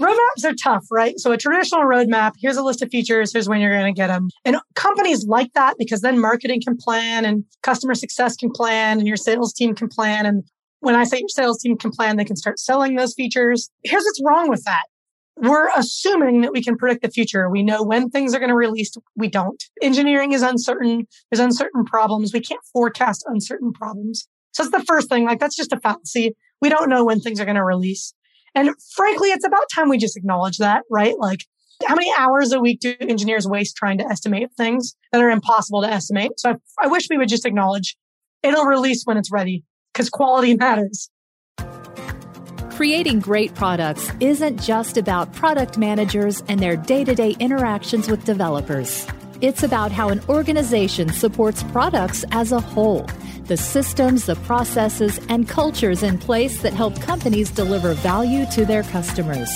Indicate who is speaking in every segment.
Speaker 1: roadmaps are tough, right? So a traditional roadmap, here's a list of features, here's when you're going to get them. And companies like that because then marketing can plan and customer success can plan and your sales team can plan. And when I say your sales team can plan, they can start selling those features. Here's what's wrong with that. We're assuming that we can predict the future. We know when things are going to release. We don't. Engineering is uncertain. There's uncertain problems. We can't forecast uncertain problems. So that's the first thing. Like that's just a fallacy. We don't know when things are going to release. And frankly, it's about time we just acknowledge that, right? Like how many hours a week do engineers waste trying to estimate things that are impossible to estimate? So I, I wish we would just acknowledge it'll release when it's ready because quality matters.
Speaker 2: Creating great products isn't just about product managers and their day to day interactions with developers. It's about how an organization supports products as a whole, the systems, the processes, and cultures in place that help companies deliver value to their customers.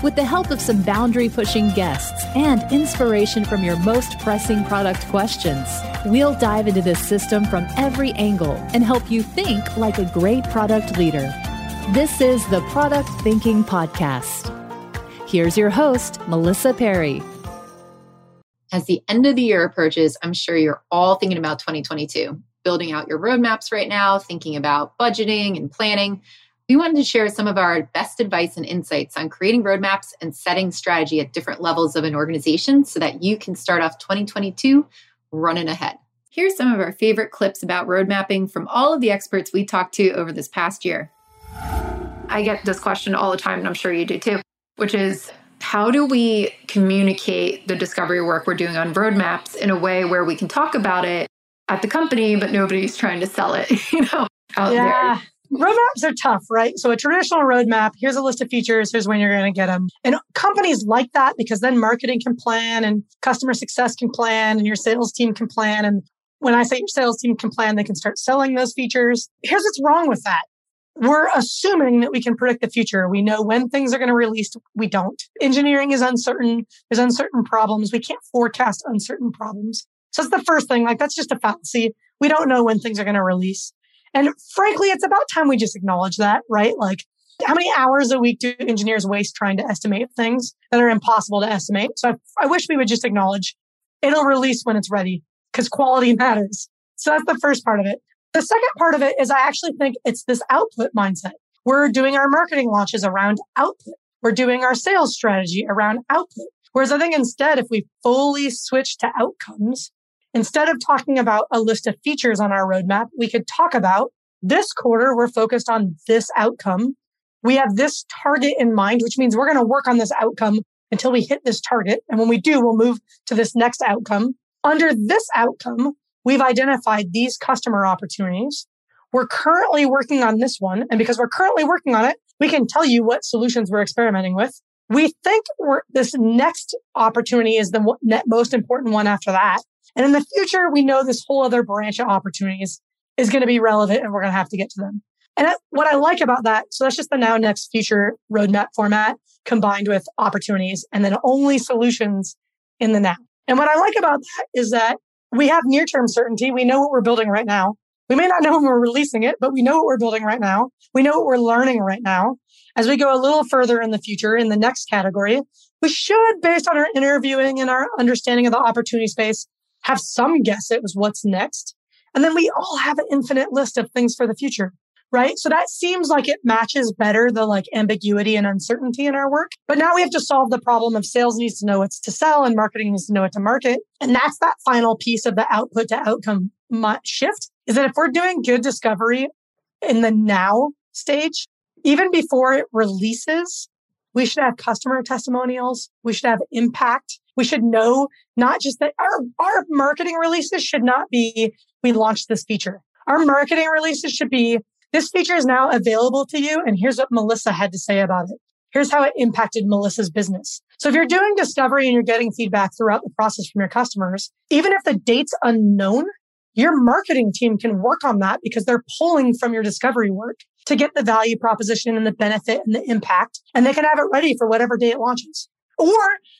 Speaker 2: With the help of some boundary pushing guests and inspiration from your most pressing product questions, we'll dive into this system from every angle and help you think like a great product leader. This is the Product Thinking Podcast. Here's your host, Melissa Perri.
Speaker 3: As the end of the year approaches, I'm sure you're all thinking about 2022, building out your roadmaps right now, thinking about budgeting and planning. We wanted to share some of our best advice and insights on creating roadmaps and setting strategy at different levels of an organization so that you can start off 2022 running ahead. Here's some of our favorite clips about road mapping from all of the experts we talked to over this past year.
Speaker 4: I get this question all the time, and I'm sure you do too, which is how do we communicate the discovery work we're doing on roadmaps in a way where we can talk about it at the company, but nobody's trying to sell it, you know, out yeah. there?
Speaker 1: Roadmaps are tough, right? So a traditional roadmap, here's a list of features, here's when you're going to get them. And companies like that because then marketing can plan and customer success can plan and your sales team can plan. And when I say your sales team can plan, they can start selling those features. Here's what's wrong with that we're assuming that we can predict the future. We know when things are going to release. We don't. Engineering is uncertain. There's uncertain problems. We can't forecast uncertain problems. So that's the first thing. Like that's just a fallacy. We don't know when things are going to release. And frankly, it's about time we just acknowledge that, right? Like how many hours a week do engineers waste trying to estimate things that are impossible to estimate? So I, I wish we would just acknowledge it'll release when it's ready because quality matters. So that's the first part of it. The second part of it is I actually think it's this output mindset. We're doing our marketing launches around output. We're doing our sales strategy around output. Whereas I think instead, if we fully switch to outcomes, instead of talking about a list of features on our roadmap, we could talk about this quarter, we're focused on this outcome. We have this target in mind, which means we're going to work on this outcome until we hit this target. And when we do, we'll move to this next outcome. Under this outcome, We've identified these customer opportunities. We're currently working on this one. And because we're currently working on it, we can tell you what solutions we're experimenting with. We think this next opportunity is the most important one after that. And in the future, we know this whole other branch of opportunities is going to be relevant and we're going to have to get to them. And what I like about that, so that's just the now, next, future roadmap format combined with opportunities and then only solutions in the now. And what I like about that is that we have near term certainty. We know what we're building right now. We may not know when we're releasing it, but we know what we're building right now. We know what we're learning right now. As we go a little further in the future, in the next category, we should, based on our interviewing and our understanding of the opportunity space, have some guess at what's next. And then we all have an infinite list of things for the future right? So that seems like it matches better the like ambiguity and uncertainty in our work. But now we have to solve the problem of sales needs to know what's to sell and marketing needs to know what to market. And that's that final piece of the output to outcome shift is that if we're doing good discovery in the now stage, even before it releases, we should have customer testimonials. We should have impact. We should know not just that our, our marketing releases should not be, we launched this feature. Our marketing releases should be, this feature is now available to you. And here's what Melissa had to say about it. Here's how it impacted Melissa's business. So if you're doing discovery and you're getting feedback throughout the process from your customers, even if the date's unknown, your marketing team can work on that because they're pulling from your discovery work to get the value proposition and the benefit and the impact. And they can have it ready for whatever day it launches. Or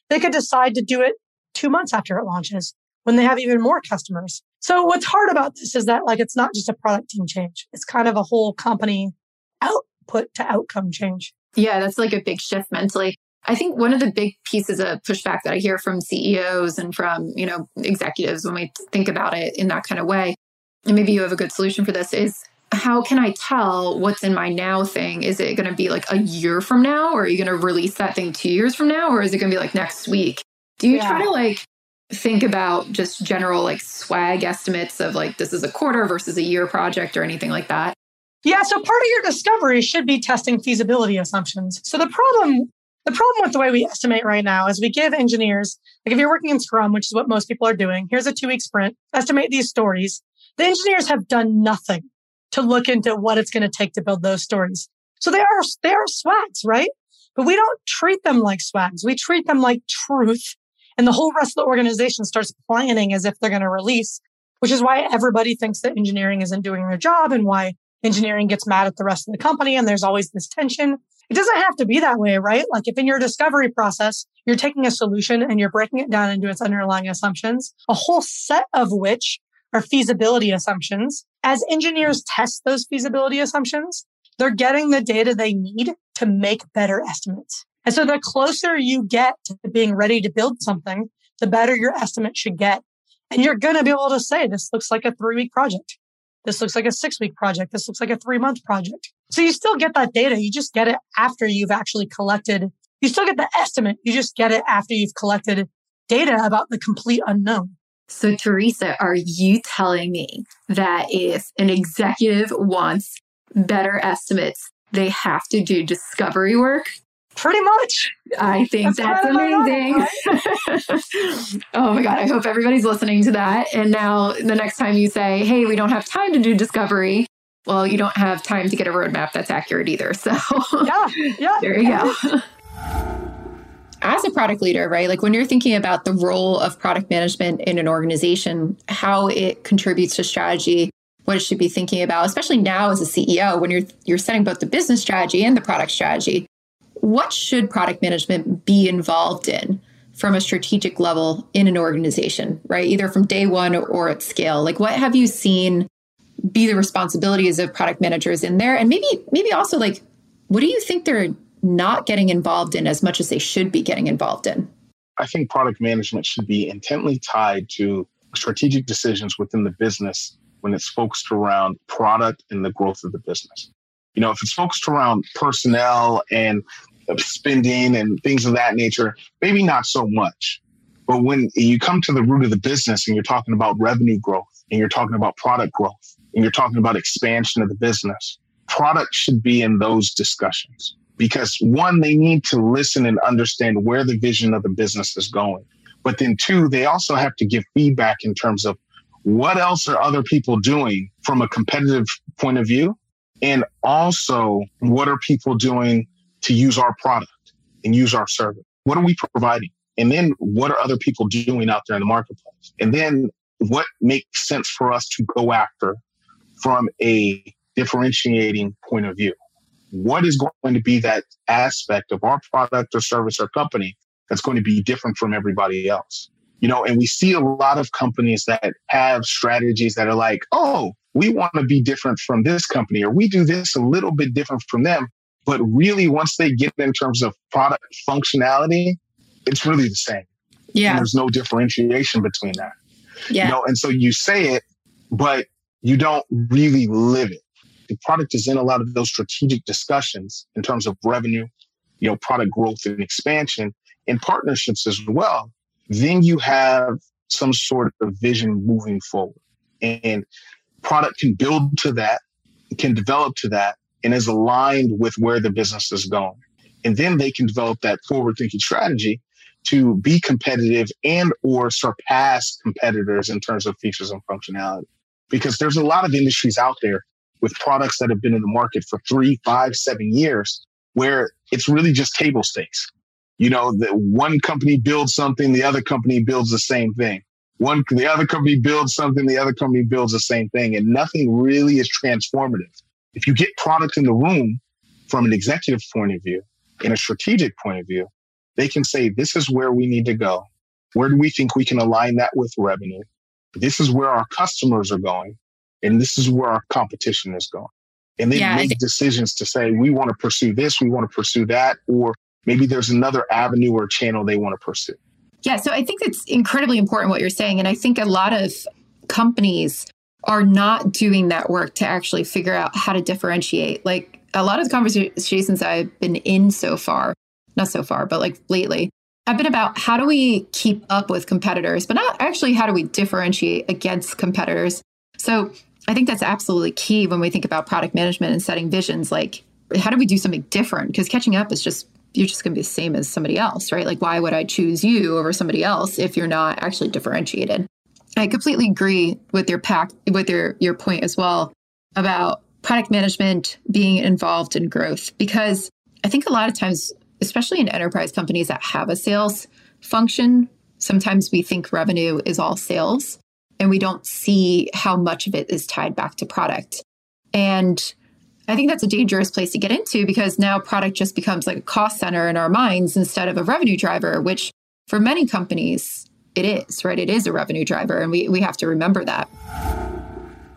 Speaker 1: they could decide to do it two months after it launches when they have even more customers. So what's hard about this is that like it's not just a product team change. It's kind of a whole company output to outcome change.
Speaker 4: Yeah, that's like a big shift mentally. I think one of the big pieces of pushback that I hear from CEOs and from, you know, executives when we think about it in that kind of way, and maybe you have a good solution for this is how can I tell what's in my now thing? Is it going to be like a year from now or are you going to release that thing 2 years from now or is it going to be like next week? Do you yeah. try to like think about just general like swag estimates of like this is a quarter versus a year project or anything like that?
Speaker 1: Yeah, so part of your discovery should be testing feasibility assumptions. So the problem the problem with the way we estimate right now is we give engineers, like if you're working in Scrum, which is what most people are doing, here's a two week sprint, estimate these stories. The engineers have done nothing to look into what it's going to take to build those stories. So they are, they are swags, right? But we don't treat them like swags. We treat them like truth. And the whole rest of the organization starts planning as if they're going to release, which is why everybody thinks that engineering isn't doing their job and why engineering gets mad at the rest of the company. And there's always this tension. It doesn't have to be that way, right? Like if in your discovery process, you're taking a solution and you're breaking it down into its underlying assumptions, a whole set of which are feasibility assumptions. As engineers test those feasibility assumptions, they're getting the data they need to make better estimates. And so the closer you get to being ready to build something, the better your estimate should get. And you're going to be able to say, this looks like a three week project. This looks like a six week project. This looks like a three month project. So you still get that data. You just get it after you've actually collected. You still get the estimate. You just get it after you've collected data about the complete unknown.
Speaker 4: So, Teresa, are you telling me that if an executive wants better estimates, they have to do discovery work?
Speaker 1: Pretty much.
Speaker 4: I think that's, that's amazing. oh my God. I hope everybody's listening to that. And now the next time you say, hey, we don't have time to do discovery, well, you don't have time to get a roadmap that's accurate either. So,
Speaker 1: yeah, yeah.
Speaker 4: there you go. As a product leader, right? Like when you're thinking about the role of product management in an organization, how it contributes to strategy, what it should be thinking about, especially now as a CEO, when you're you're setting both the business strategy and the product strategy what should product management be involved in from a strategic level in an organization, right? Either from day one or, at scale. Like what have you seen be the responsibilities of product managers in there? And maybe maybe also like what do you think they're not getting involved in as much as they should be getting involved in?
Speaker 5: I think product management should be intently tied to strategic decisions within the business when it's focused around product and the growth of the business. You know, if it's focused around personnel and spending and things of that nature, maybe not so much. But when you come to the root of the business and you're talking about revenue growth and you're talking about product growth and you're talking about expansion of the business, product should be in those discussions because one, they need to listen and understand where the vision of the business is going. But then two, they also have to give feedback in terms of what else are other people doing from a competitive point of view? And also, what are people doing to use our product and use our service? What are we providing? And then what are other people doing out there in the marketplace? And then what makes sense for us to go after from a differentiating point of view? What is going to be that aspect of our product or service or company that's going to be different from everybody else? You know, and we see a lot of companies that have strategies that are like, oh, we want to be different from this company, or we do this a little bit different from them. But really, once they get in terms of product functionality, it's really the same.
Speaker 4: Yeah.
Speaker 5: And there's no differentiation between that. Yeah. You know, and so you say it, but you don't really live it. The product is in a lot of those strategic discussions in terms of revenue, you know, product growth and expansion and partnerships as well. Then you have some sort of vision moving forward. And product can build to that, can develop to that, and is aligned with where the business is going. And then they can develop that forward thinking strategy to be competitive and or surpass competitors in terms of features and functionality. Because there's a lot of industries out there with products that have been in the market for three, five, seven years where it's really just table stakes. You know, that one company builds something, the other company builds the same thing. One, the other company builds something, the other company builds the same thing, and nothing really is transformative. If you get product in the room from an executive point of view, in a strategic point of view, they can say, this is where we need to go. Where do we think we can align that with revenue? This is where our customers are going. And this is where our competition is going. And they yeah, make decisions to say, we want to pursue this, we want to pursue that, or maybe there's another avenue or channel they want to pursue.
Speaker 4: Yeah, so I think it's incredibly important what you're saying. And I think a lot of companies are not doing that work to actually figure out how to differentiate. Like a lot of the conversations I've been in so far, not so far, but like lately, have been about how do we keep up with competitors, but not actually how do we differentiate against competitors. So I think that's absolutely key when we think about product management and setting visions. Like, how do we do something different? Because catching up is just you're just going to be the same as somebody else, right? Like, why would I choose you over somebody else if you're not actually differentiated? I completely agree with your pack with your your point as well about product management being involved in growth because I think a lot of times, especially in enterprise companies that have a sales function, sometimes we think revenue is all sales and we don't see how much of it is tied back to product. And I think that's a dangerous place to get into because now product just becomes like a cost center in our minds instead of a revenue driver, which for many companies it is, right? It is a revenue driver. And we, we have to remember that.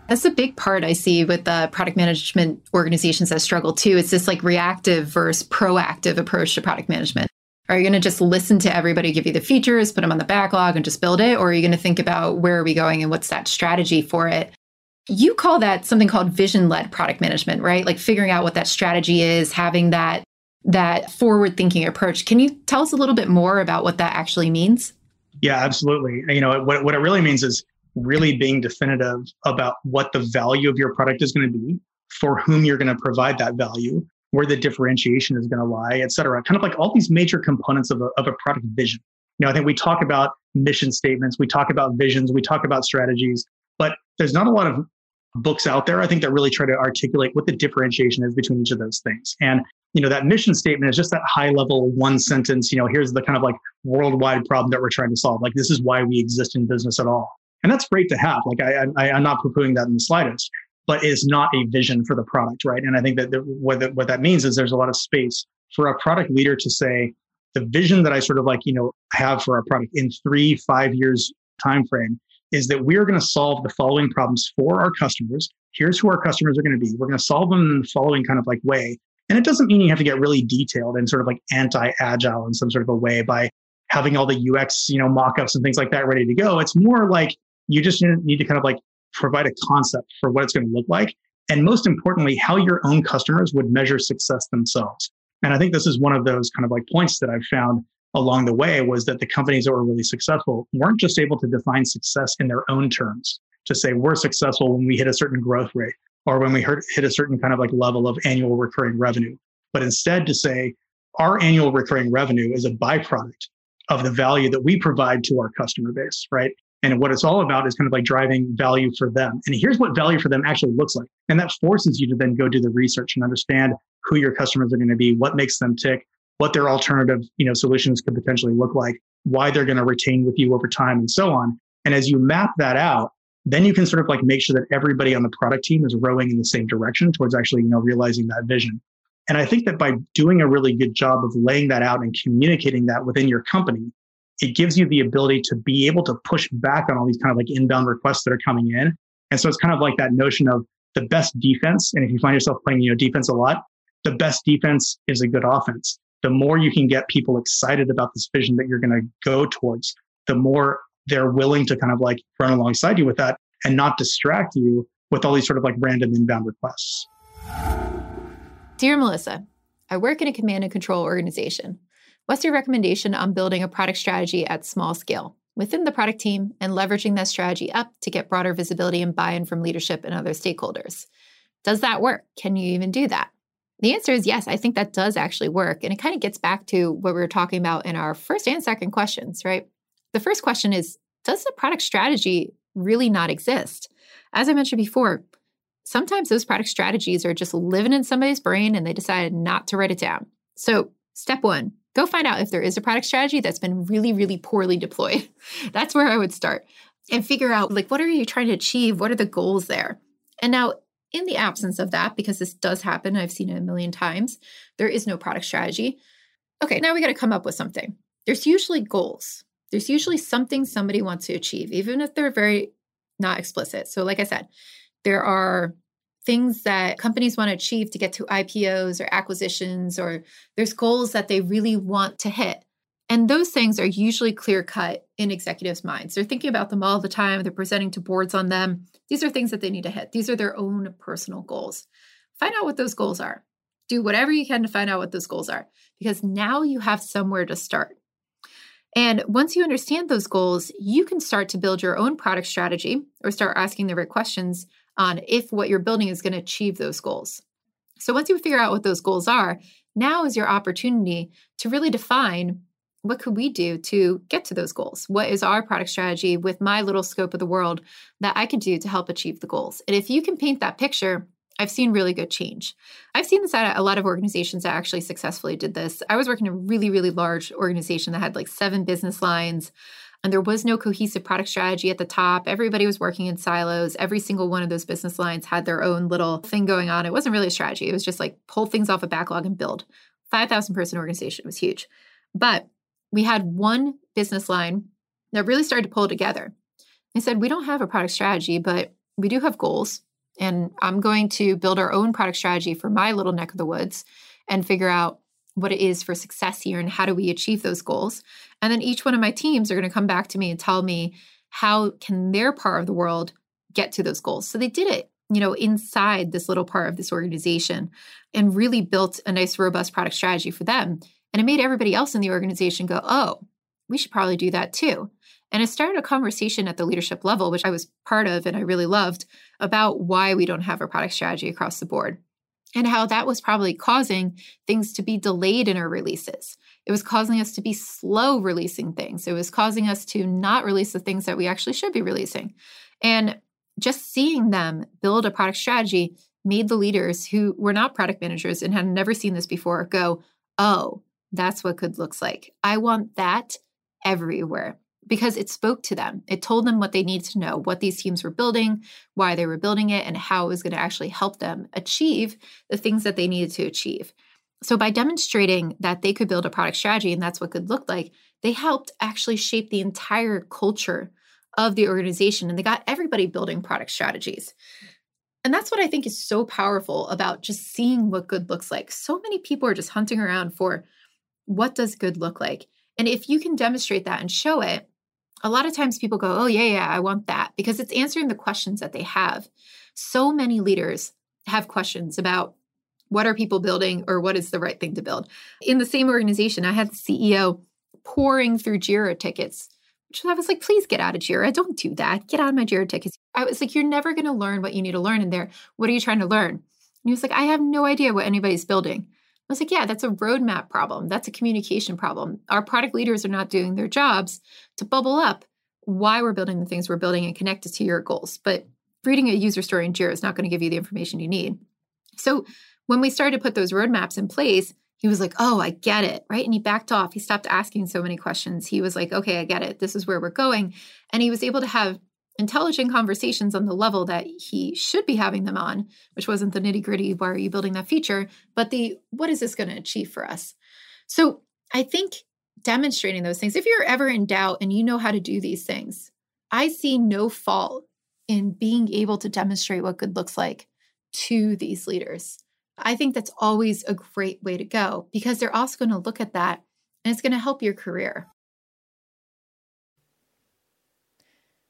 Speaker 4: That's a big part I see with the product management organizations that struggle too. It's this like reactive versus proactive approach to product management. Are you going to just listen to everybody give you the features, put them on the backlog and just build it? Or are you going to think about where are we going and what's that strategy for it? You call that something called vision led product management, right? Like figuring out what that strategy is, having that that forward thinking approach. Can you tell us a little bit more about what that actually means?
Speaker 6: Yeah, absolutely. You know, what, what it really means is really being definitive about what the value of your product is going to be, for whom you're going to provide that value, where the differentiation is going to lie, et cetera. Kind of like all these major components of a, of a product vision. You know, I think we talk about mission statements, we talk about visions, we talk about strategies, but there's not a lot of books out there, I think, that really try to articulate what the differentiation is between each of those things. And you know that mission statement is just that high level one sentence you know here's the kind of like worldwide problem that we're trying to solve. Like this is why we exist in business at all. And that's great to have. Like i, I i'm not poo-pooing that in the slightest but it's not a vision for the product right? And i think that the, what, that what that means is there's a lot of space for a product leader to say the vision that i sort of like you know have for our product in three five years time frame is that we're going to solve the following problems for our customers here's who our customers are going to be we're going to solve them in the following kind of like way and it doesn't mean you have to get really detailed and sort of like anti-agile in some sort of a way by having all the UX, you know, mock-ups and things like that ready to go. It's more like you just need to kind of like provide a concept for what it's going to look like. And most importantly, how your own customers would measure success themselves. And I think this is one of those kind of like points that I've found along the way was that the companies that were really successful weren't just able to define success in their own terms to say we're successful when we hit a certain growth rate or when we hit a certain kind of like level of annual recurring revenue, but instead to say our annual recurring revenue is a byproduct of the value that we provide to our customer base, right? And what it's all about is kind of like driving value for them. And here's what value for them actually looks like. And that forces you to then go do the research and understand who your customers are going to be, what makes them tick, what their alternative, you know, solutions could potentially look like, why they're going to retain with you over time and so on. And as you map that out, then you can sort of like make sure that everybody on the product team is rowing in the same direction towards actually you know realizing that vision. And i think that by doing a really good job of laying that out and communicating that within your company it gives you the ability to be able to push back on all these kind of like inbound requests that are coming in. And so it's kind of like that notion of the best defense and if you find yourself playing you know defense a lot the best defense is a good offense the more you can get people excited about this vision that you're going to go towards the more they're willing to kind of like run alongside you with that and not distract you with all these sort of like random inbound requests.
Speaker 4: Dear Melissa, I work in a command and control organization. What's your recommendation on building a product strategy at small scale within the product team and leveraging that strategy up to get broader visibility and buy in from leadership and other stakeholders? Does that work? Can you even do that? The answer is yes, I think that does actually work. And it kind of gets back to what we were talking about in our first and second questions, right? The first question is Does the product strategy really not exist? As I mentioned before, sometimes those product strategies are just living in somebody's brain and they decided not to write it down. So, step one, go find out if there is a product strategy that's been really, really poorly deployed. that's where I would start and figure out like what are you trying to achieve? What are the goals there? And now, in the absence of that, because this does happen, I've seen it a million times, there is no product strategy. Okay, now we got to come up with something. There's usually goals there's usually something somebody wants to achieve, even if they're very not explicit. So, like I said, there are things that companies want to achieve to get to IPOs or acquisitions, or there's goals that they really want to hit. And those things are usually clear cut in executives' minds. They're thinking about them all the time, they're presenting to boards on them. These are things that they need to hit, these are their own personal goals. Find out what those goals are. Do whatever you can to find out what those goals are, because now you have somewhere to start. And once you understand those goals, you can start to build your own product strategy or start asking the right questions on if what you're building is going to achieve those goals. So once you figure out what those goals are, now is your opportunity to really define what could we do to get to those goals? What is our product strategy with my little scope of the world that I could do to help achieve the goals? And if you can paint that picture, I've seen really good change. I've seen this at a lot of organizations that actually successfully did this. I was working in a really, really large organization that had like seven business lines, and there was no cohesive product strategy at the top. Everybody was working in silos. Every single one of those business lines had their own little thing going on. It wasn't really a strategy, it was just like pull things off a backlog and build. 5,000 person organization was huge. But we had one business line that really started to pull together. They said, We don't have a product strategy, but we do have goals and I'm going to build our own product strategy for my little neck of the woods and figure out what it is for success here and how do we achieve those goals. And then each one of my teams are going to come back to me and tell me how can their part of the world get to those goals. So they did it, you know, inside this little part of this organization and really built a nice robust product strategy for them. And it made everybody else in the organization go, "Oh, we should probably do that too." And it started a conversation at the leadership level, which I was part of and I really loved, about why we don't have a product strategy across the board and how that was probably causing things to be delayed in our releases. It was causing us to be slow releasing things. It was causing us to not release the things that we actually should be releasing. And just seeing them build a product strategy made the leaders who were not product managers and had never seen this before go, oh, that's what good looks like. I want that everywhere because it spoke to them. It told them what they needed to know, what these teams were building, why they were building it, and how it was going to actually help them achieve the things that they needed to achieve. So, by demonstrating that they could build a product strategy and that's what good looked like, they helped actually shape the entire culture of the organization and they got everybody building product strategies. And that's what I think is so powerful about just seeing what good looks like. So many people are just hunting around for what does good look like? And if you can demonstrate that and show it, a lot of times people go, oh, yeah, yeah, I want that because it's answering the questions that they have. So many leaders have questions about what are people building or what is the right thing to build. In the same organization, I had the CEO poring through JIRA tickets, which I was like, please get out of JIRA. Don't do that. Get out of my JIRA tickets. I was like, you're never going to learn what you need to learn in there. What are you trying to learn? And he was like, I have no idea what anybody's building. I was like, yeah, that's a roadmap problem. That's a communication problem. Our product leaders are not doing their jobs to bubble up why we're building the things we're building and connect it to your goals. But reading a user story in Jira is not going to give you the information you need. So when we started to put those roadmaps in place, he was like, oh, I get it. Right. And he backed off. He stopped asking so many questions. He was like, okay, I get it. This is where we're going. And he was able to have intelligent conversations on the level that he should be having them on, which wasn't the nitty gritty, why are you building that feature, but the what is this going to achieve for us? So I think demonstrating those things, if you're ever in doubt and you know how to do these things, I see no fault in being able to demonstrate what good looks like to these leaders. I think that's always a great way to go because they're also going to look at that and it's going to help your career.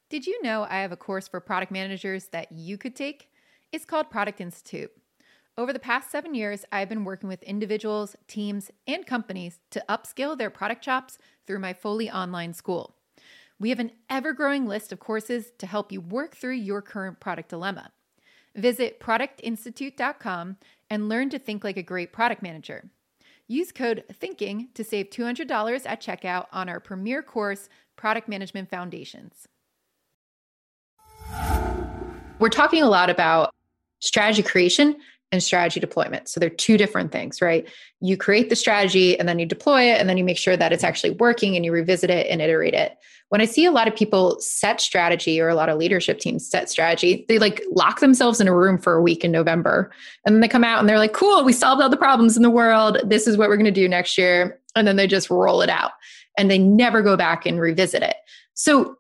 Speaker 7: Did you know I have a course for product managers that you could take? It's called Product Institute. Over the past seven years, I've been working with individuals, teams, and companies to upskill their product chops through my fully online school. We have an ever growing list of courses to help you work through your current product dilemma. Visit productinstitute.com and learn to think like a great product manager. Use code THINKING to save $200 at checkout on our premier course, Product Management Foundations.
Speaker 3: We're talking a lot about strategy creation and strategy deployment. So they're two different things, right? You create the strategy and then you deploy it and then you make sure that it's actually working and you revisit it and iterate it. When I see a lot of people set strategy or a lot of leadership teams set strategy, they like lock themselves in a room for a week in November and then they come out and they're like, cool, we solved all the problems in the world. This is what we're going to do next year. And then they just roll it out and they never go back and revisit it. So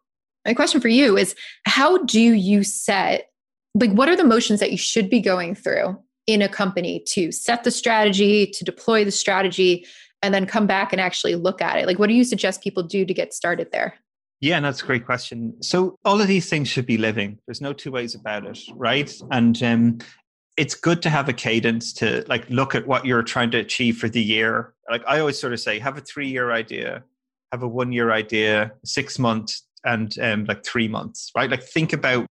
Speaker 3: my question for you is how do you set
Speaker 4: like what are the motions that you should be going through in a company to set the strategy, to deploy the strategy, and then come back and actually look at it? Like, what do you suggest people do to get started there?
Speaker 8: Yeah, that's a great question. So all of these things should be living. There's no two ways about it, right? And um, it's good to have a cadence to like look at what you're trying to achieve for the year. Like I always sort of say, have a three-year idea, have a one-year idea, six months, and um, like three months, right? Like think about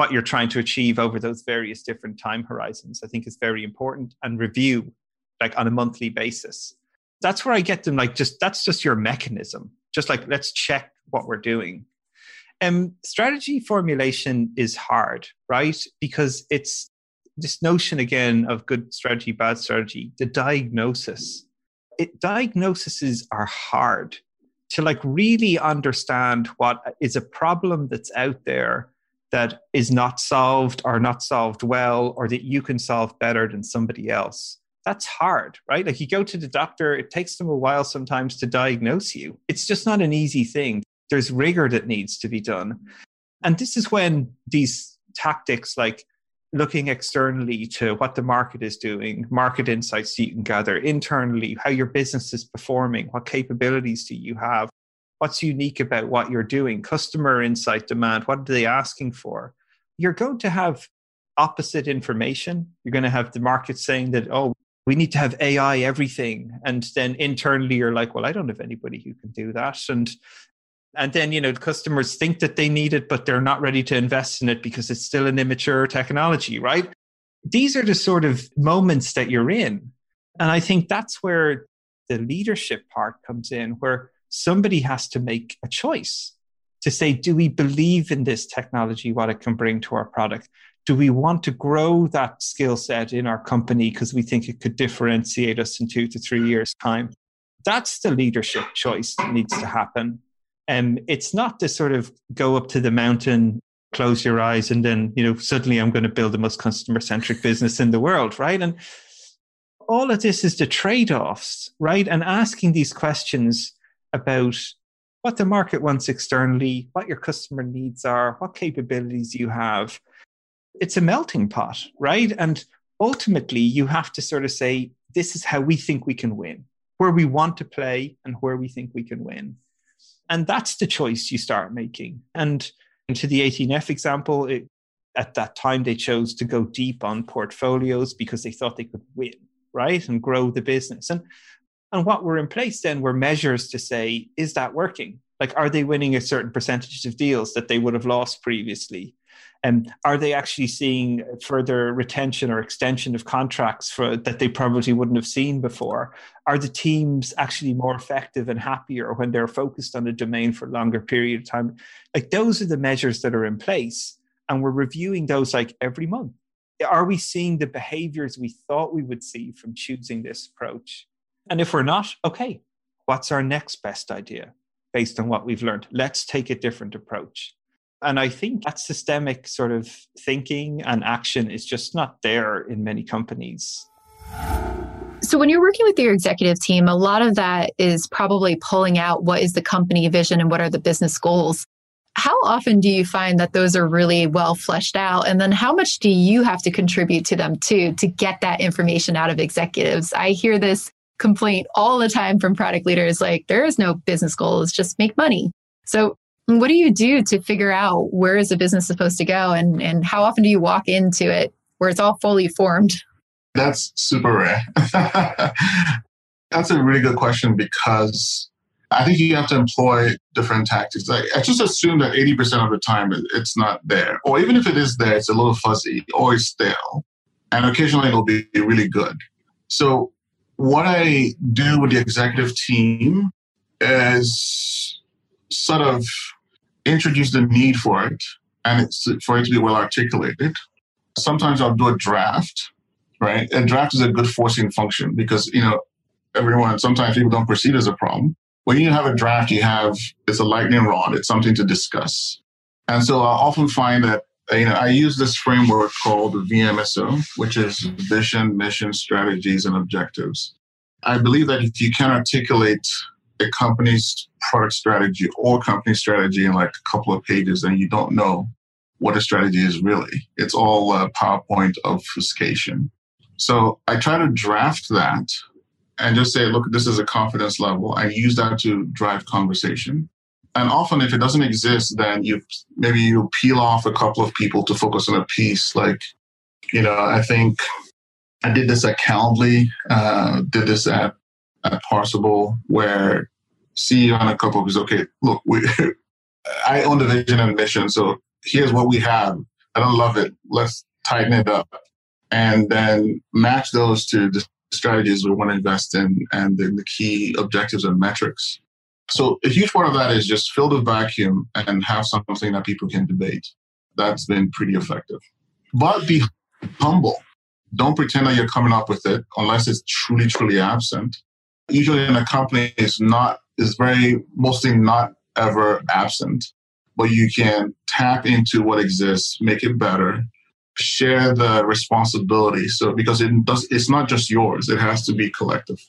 Speaker 8: what you're trying to achieve over those various different time horizons. I think is very important, and review like on a monthly basis. That's where I get them. Like just that's just your mechanism. Just like let's check what we're doing. Um, strategy formulation is hard, right? Because it's this notion again of good strategy, bad strategy, the diagnosis. It, diagnoses are hard to like really understand what is a problem that's out there that is not solved or not solved well or that you can solve better than somebody else. That's hard right? Like you go to the doctor it takes them a while sometimes to diagnose you. It's just not an easy thing. There's rigor that needs to be done. And this is when these tactics like looking externally to what the market is doing, market insights you can gather internally, how your business is performing, what capabilities do you have, what's unique about what you're doing, customer insight demand, what are they asking for? You're going to have opposite information. You're going to have the market saying that, oh, we need to have AI everything. And then internally, you're like, well, I don't have anybody who can do that. And and then you know customers think that they need it but they're not ready to invest in it because it's still an immature technology right these are the sort of moments that you're in and i think that's where the leadership part comes in where somebody has to make a choice to say do we believe in this technology what it can bring to our product do we want to grow that skill set in our company because we think it could differentiate us in two to three years time that's the leadership choice that needs to happen um, it's not to sort of go up to the mountain, close your eyes, and then, you know, suddenly I'm going to build the most customer centric business in the world, right? And all of this is the trade offs, right? And asking these questions about what the market wants externally, what your customer needs are, what capabilities you have. It's a melting pot, right? And ultimately, you have to sort of say, this is how we think we can win, where we want to play, and where we think we can win. And that's the choice you start making. And, to the 18F example, it, at that time they chose to go deep on portfolios because they thought they could win, right? And grow the business. And and what were in place then were measures to say, is that working? Like, are they winning a certain percentage of deals that they would have lost previously? And are they actually seeing further retention or extension of contracts for that they probably wouldn't have seen before? Are the teams actually more effective and happier when they're focused on a domain for a longer period of time? Like those are the measures that are in place, and we're reviewing those like every month. Are we seeing the behaviors we thought we would see from choosing this approach? And if we're not, okay, what's our next best idea based on what we've learned? Let's take a different approach. And I think that systemic sort of thinking and action is just not there in many companies.
Speaker 4: So, when you're working with your executive team, a lot of that is probably pulling out what is the company vision and what are the business goals. How often do you find that those are really well fleshed out? And then how much do you have to contribute to them too to get that information out of executives? I hear this complaint all the time from product leaders like, there is no business goals, just make money. So, what do you do to figure out where is a business supposed to go and, and how often do you walk into it where it's all fully formed?
Speaker 9: That's super rare. That's a really good question because I think you have to employ different tactics. Like, I just assume that 80% of the time it's not there. Or even if it is there, it's a little fuzzy or it's stale. And occasionally it'll be really good. So, what I do with the executive team is sort of introduce the need for it and it's for it to be well articulated. Sometimes I'll do a draft, right? A draft is a good forcing function because, you know, everyone, sometimes people don't perceive it as a problem. When you have a draft, you have, it's a lightning rod, it's something to discuss. And so I often find that, Uh, you know, I use this framework called VMSO, which is vision, mission, strategies, and objectives. I believe that if you can articulate a company's product strategy or company strategy in like a couple of pages and you don't know what a strategy is really. It's all PowerPoint obfuscation. So I try to draft that and just say, look, this is a confidence level. I use that to drive conversation. And often, if it doesn't exist, then you maybe you peel off a couple of people to focus on a piece. Like, you know, I think I did this at Calendly, uh, did this at at Parsable, where CEO and a couple was okay. Look, we, I own the vision and mission, so here's what we have. I don't love it. Let's tighten it up, and then match those to the strategies we want to invest in and then the key objectives and metrics. So a huge part of that is just fill the vacuum and have something that people can debate. That's been pretty effective. But be humble. Don't pretend that you're coming up with it unless it's truly, truly absent. Usually in a company is not is very mostly not ever absent. But you can tap into what exists, make it better, share the responsibility. So because it does it's not just yours, it has to be collective.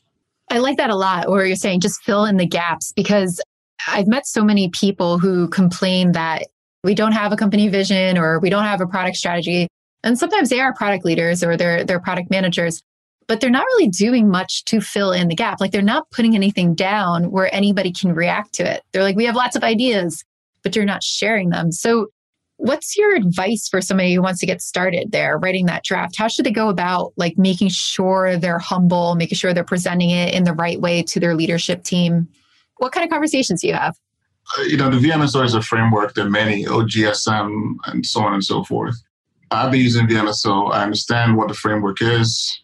Speaker 4: I like that a lot, where you're saying just fill in the gaps because I've met so many people who complain that we don't have a company vision or we don't have a product strategy. And sometimes they are product leaders or they're, they're product managers, but they're not really doing much to fill in the gap. Like they're not putting anything down where anybody can react to it. They're like, we have lots of ideas, but you're not sharing them. So What's your advice for somebody who wants to get started there, writing that draft? How should they go about like making sure they're humble, making sure they're presenting it in the right way to their leadership team? What kind of conversations do you have?
Speaker 9: Uh, you know, the VMSO is a framework. There are many, OGSM, and so on and so forth. I've been using VMSO. I understand what the framework is.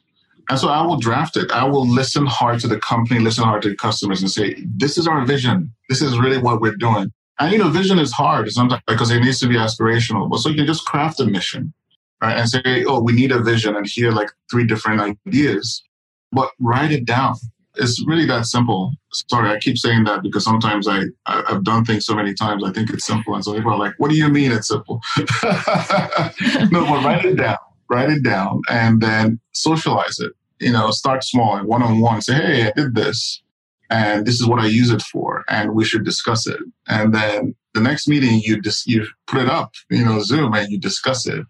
Speaker 9: And so I will draft it. I will listen hard to the company, listen hard to the customers, and say, this is our vision. This is really what we're doing. And you know, vision is hard sometimes because it needs to be aspirational. But so you can just craft a mission, right? And say, oh, we need a vision, and here like three different ideas. But write it down. It's really that simple. Sorry, I keep saying that because sometimes I, I have done things so many times. I think it's simple, and so people are like, "What do you mean it's simple?" no, but write it down. Write it down, and then socialize it. You know, start small one on one. Say, "Hey, I did this." And this is what I use it for, and we should discuss it. And then the next meeting, you just you put it up, you know, Zoom, and you discuss it.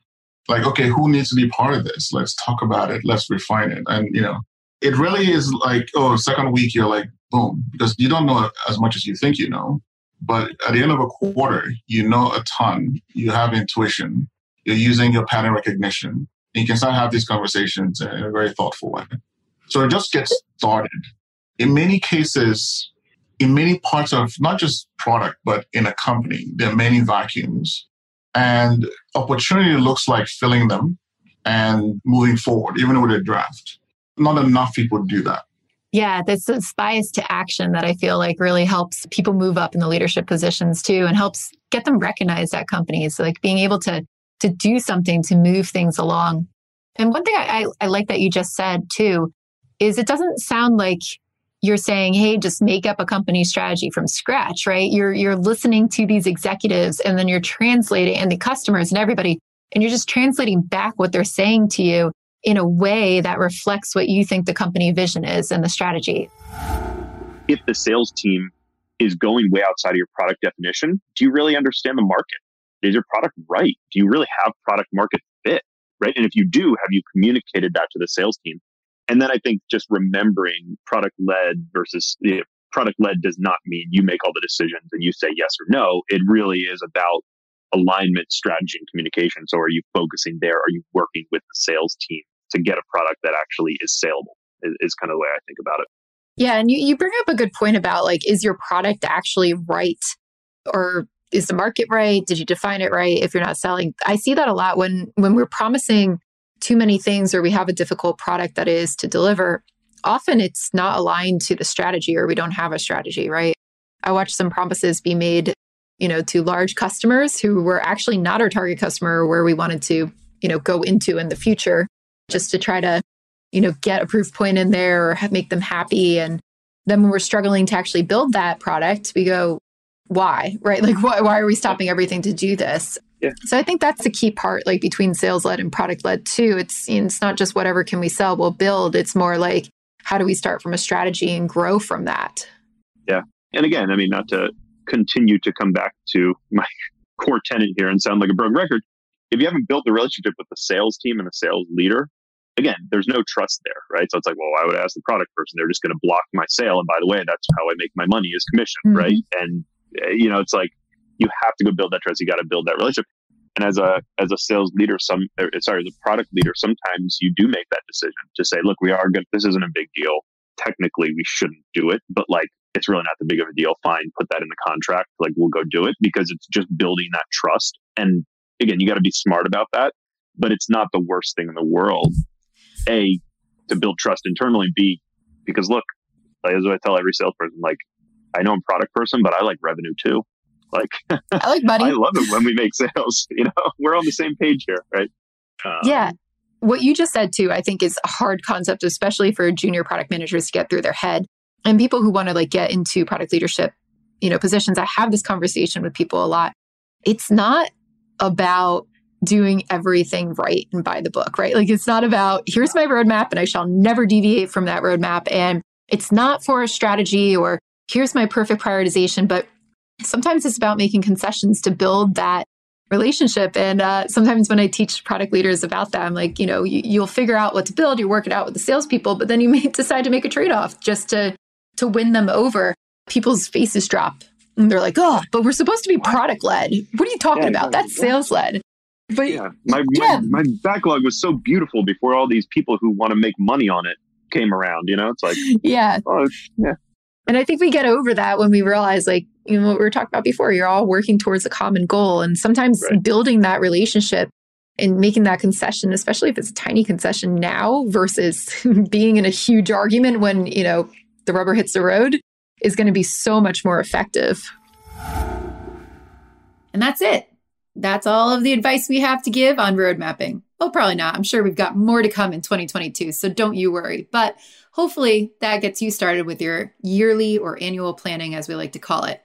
Speaker 9: Like, okay, who needs to be part of this? Let's talk about it. Let's refine it. And you know, it really is like, oh, second week, you're like, boom, because you don't know as much as you think you know. But at the end of a quarter, you know a ton. You have intuition. You're using your pattern recognition. And you can start have these conversations in a very thoughtful way. So it just gets started in many cases, in many parts of not just product, but in a company, there are many vacuums. And opportunity looks like filling them and moving forward, even with a draft. Not enough people do that.
Speaker 4: Yeah, that's this bias to action that I feel like really helps people move up in the leadership positions too and helps get them recognized at companies. So like being able to to do something to move things along. And one thing I, I, I like that you just said too is it doesn't sound like you're saying, hey, just make up a company strategy from scratch, right? You're you're listening to these executives and then you're translating and the customers and everybody, and you're just translating back what they're saying to you in a way that reflects what you think the company vision is and the strategy.
Speaker 10: If the sales team is going way outside of your product definition, do you really understand the market? Is your product right? Do you really have product market fit? Right. And if you do, have you communicated that to the sales team? And then I think just remembering product led versus you know, product led does not mean you make all the decisions and you say yes or no. It really is about alignment, strategy, and communication. So are you focusing there? Are you working with the sales team to get a product that actually is saleable? Is, is kind of the way I think about it.
Speaker 4: Yeah. And you, you bring up a good point about like, is your product actually right? Or is the market right? Did you define it right? If you're not selling, I see that a lot when when we're promising too many things or we have a difficult product that is to deliver, often it's not aligned to the strategy or we don't have a strategy, right? I watched some promises be made, you know, to large customers who were actually not our target customer where we wanted to, you know, go into in the future just to try to, you know, get a proof point in there or make them happy. And then when we're struggling to actually build that product, we go, why, right? Like, why, why are we stopping everything to do this?
Speaker 10: Yeah.
Speaker 4: So I think that's the key part, like between sales led and product led too. It's it's not just whatever can we sell, we'll build. It's more like how do we start from a strategy and grow from that.
Speaker 10: Yeah. And again, I mean, not to continue to come back to my core tenant here and sound like a broken record. If you haven't built the relationship with the sales team and the sales leader, again, there's no trust there, right? So it's like, well, why would I ask the product person? They're just going to block my sale. And by the way, that's how I make my money is commission, mm-hmm. right? And uh, you know, it's like you have to go build that trust. You got to build that relationship. And as a as a sales leader, some er, sorry, as a product leader, sometimes you do make that decision to say, look, we are good. This isn't a big deal. Technically, we shouldn't do it, but like it's really not the big of a deal. Fine, put that in the contract. Like we'll go do it because it's just building that trust. And again, you got to be smart about that, but it's not the worst thing in the world. A to build trust internally. B because look, as I tell every salesperson, like I know I'm product person, but I like revenue too. Like
Speaker 4: I like money.
Speaker 10: I love it when we make sales. You know, we're on the same page here, right?
Speaker 4: Um, yeah. What you just said too, I think is a hard concept, especially for junior product managers to get through their head and people who want to like get into product leadership, you know, positions. I have this conversation with people a lot. It's not about doing everything right and by the book, right? Like it's not about here's my roadmap and I shall never deviate from that roadmap. And it's not for a strategy or here's my perfect prioritization, but sometimes it's about making concessions to build that relationship. And uh, sometimes when I teach product leaders about that, I'm like, you know, you, will figure out what to build, you work it out with the salespeople, but then you may decide to make a trade off just to to win them over. People's faces drop. And they're like, oh, but we're supposed to be product led. What are you talking yeah, about? That's sales led.
Speaker 10: But yeah, my, yeah. My, my backlog was so beautiful before all these people who want to make money on it came around. You know, it's like,
Speaker 4: yeah,
Speaker 10: oh, yeah.
Speaker 4: And I think we get over that when we realize, like, you know, what we were talking about before, you're all working towards a common goal. And sometimes right. building that relationship and making that concession, especially if it's a tiny concession now versus being in a huge argument when, you know, the rubber hits the road, is going to be so much more effective. And that's it. That's all of the advice we have to give on road mapping. Well, probably not. I'm sure we've got more to come in 2022, so don't you worry. But hopefully that gets you started with your yearly or annual planning, as we like to call it.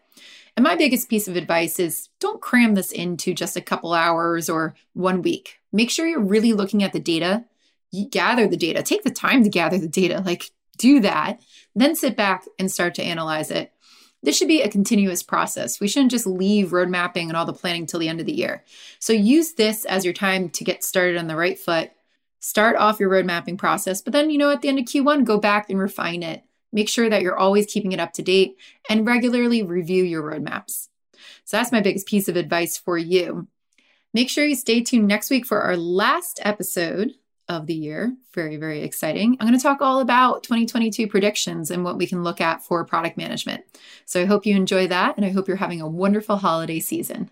Speaker 4: And my biggest piece of advice is don't cram this into just a couple hours or one week. Make sure you're really looking at the data. You gather the data. Take the time to gather the data. Like, do that. Then sit back and start to analyze it. This should be a continuous process. We shouldn't just leave road mapping and all the planning till the end of the year. So use this as your time to get started on the right foot. Start off your road mapping process, but then, you know, at the end of Q1, go back and refine it. Make sure that you're always keeping it up to date and regularly review your roadmaps. So that's my biggest piece of advice for you. Make sure you stay tuned next week for our last episode of the year. Very, very exciting. I'm going to talk all about 2022 predictions and what we can look at for product management. So I hope you enjoy that and I hope you're having a wonderful holiday season.